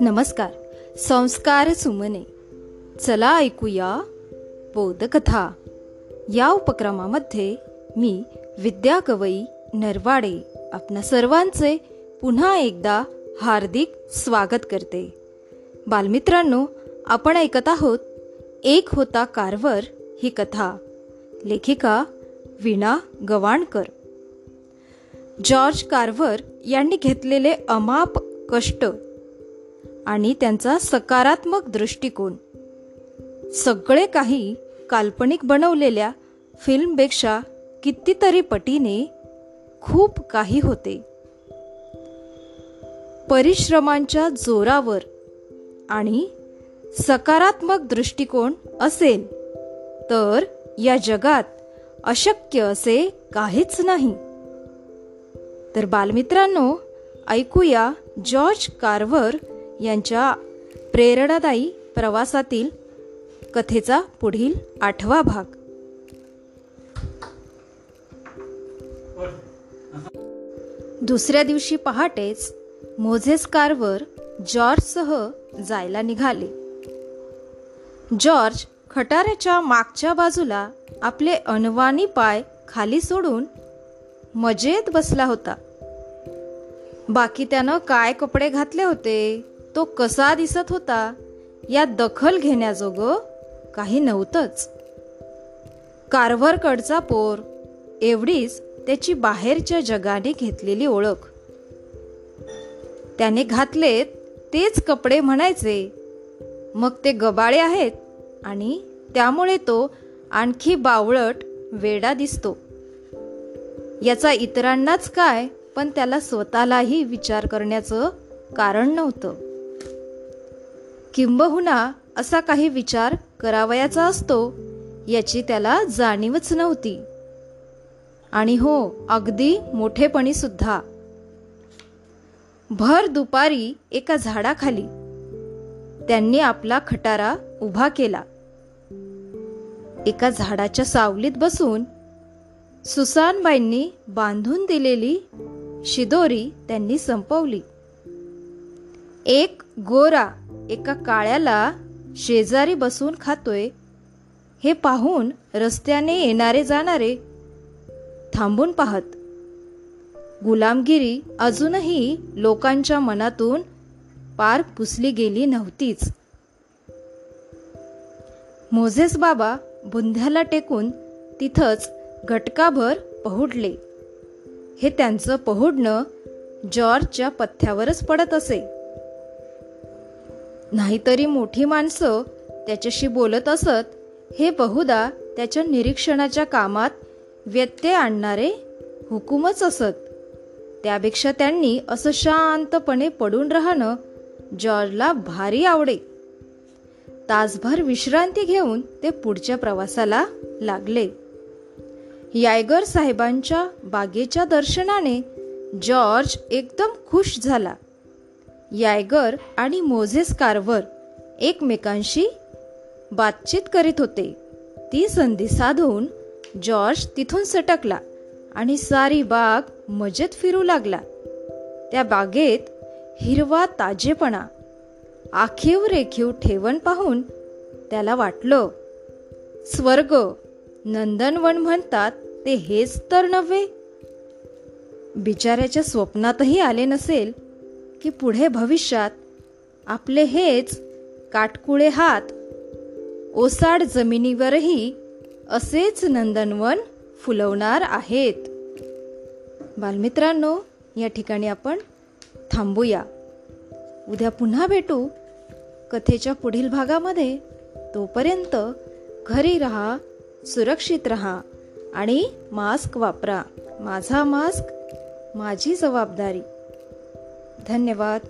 नमस्कार संस्कार सुमने. चला ऐकूया बोधकथा. या उपक्रमामध्ये मी विद्या कवई नरवाडे आपणा सर्वांचे पुन्हा एकदा हार्दिक स्वागत करते. बालमित्रांनो आपण ऐकत आहोत एक होता कारवर ही कथा. लेखिका विणा गवाणकर. जॉर्ज कारवर यांनी घेतलेले अमाप कष्ट आणि त्यांचा सकारात्मक दृष्टिकोन. सगळे काही काल्पनिक बनवलेल्या फिल्मपेक्षा कितीतरी पटीने खूप काही होते. परिश्रमांच्या जोरावर आणि सकारात्मक दृष्टिकोन असेल तर या जगात अशक्य असे काहीच नाही. तर बालमित्रांनो ऐकूया जॉर्ज कार्वर यांच्या प्रेरणादायी प्रवासातील कथेचा पुढील आठवा भाग. दुसऱ्या दिवशी पहाटेच मोझेस कारवर जॉर्जसह जायला निघाले. जॉर्ज खटाऱ्याच्या मागच्या बाजूला आपले अनवानी पाय खाली सोडून मजेत बसला होता. बाकी त्यानं काय कपडे घातले होते तो कसा दिसत होता या दखल घेण्याजोग काही नव्हतंच. कारवरकडचा पोर एवढीच त्याची बाहेरच्या जगाने घेतलेली ओळख. त्याने घातलेत तेच कपडे म्हणायचे मग ते गबाळे आहेत आणि त्यामुळे तो आणखी बावळट वेडा दिसतो. याचा इतरांनाच काय पण त्याला स्वतःलाही विचार करण्याचं कारण नव्हतं. किंबहुना असा काही विचार करावयाचा असतो याची त्याला जाणीवच नव्हती. आणि हो अगदी मोठेपणी सुद्धा. भर दुपारी एका झाडाखाली त्यांनी आपला खटारा उभा केला. एका झाडाच्या सावलीत बसून सुसानबाईंनी बांधून दिलेली शिदोरी त्यांनी संपवली. एक गोरा एका काळ्याला शेजारी बसून खातोय. हे पाहून रस्त्याने येणारे जाणारे थांबून पाहत. गुलामगिरी अजूनही लोकांच्या मनातून पार पुसली गेली नव्हतीच. मोझेस बाबा बुंध्याला टेकून तिथंच घटकाभर पहुडले. हे त्यांचं पहुडणं जॉर्जच्या पथ्यावरच पडत असे. नाहीतरी मोठी माणसं त्याच्याशी बोलत असत हे बहुदा त्याच्या निरीक्षणाच्या कामात व्यत्यय आणणारे हुकूमच असत. त्यापेक्षा त्यांनी असं शांतपणे पडून राहणं जॉर्जला भारी आवडे. तासभर विश्रांती घेऊन ते पुढच्या प्रवासाला लागले. यायगर साहेबांच्या बागेच्या दर्शनाने जॉर्ज एकदम खुश झाला. यायगर आणि मोझेस कार्वर एकमेकांशी बातचीत करीत होते. ती संधी साधून जॉर्ज तिथून सटकला आणि सारी बाग मजेत फिरू लागला. त्या बागेत हिरवा ताजेपणा आखीव रेखीव ठेवण पाहून त्याला वाटलं स्वर्ग नंदनवन म्हणतात ते हेच तर नव्हे. बिचाऱ्याच्या स्वप्नातही आले नसेल की पुढे भविष्यात आपले हेच काटकुळे हात ओसाड जमिनीवरही असेच नंदनवन फुलवणार आहेत. बालमित्रांनो या ठिकाणी आपण थांबूया. उद्या पुन्हा भेटू. कथेच्या पुढील भागामध्ये तोपर्यंत घरी रहा सुरक्षित रहा. आणि मास्क वापरा. माझा मास्क माझी जबाबदारी. धन्यवाद.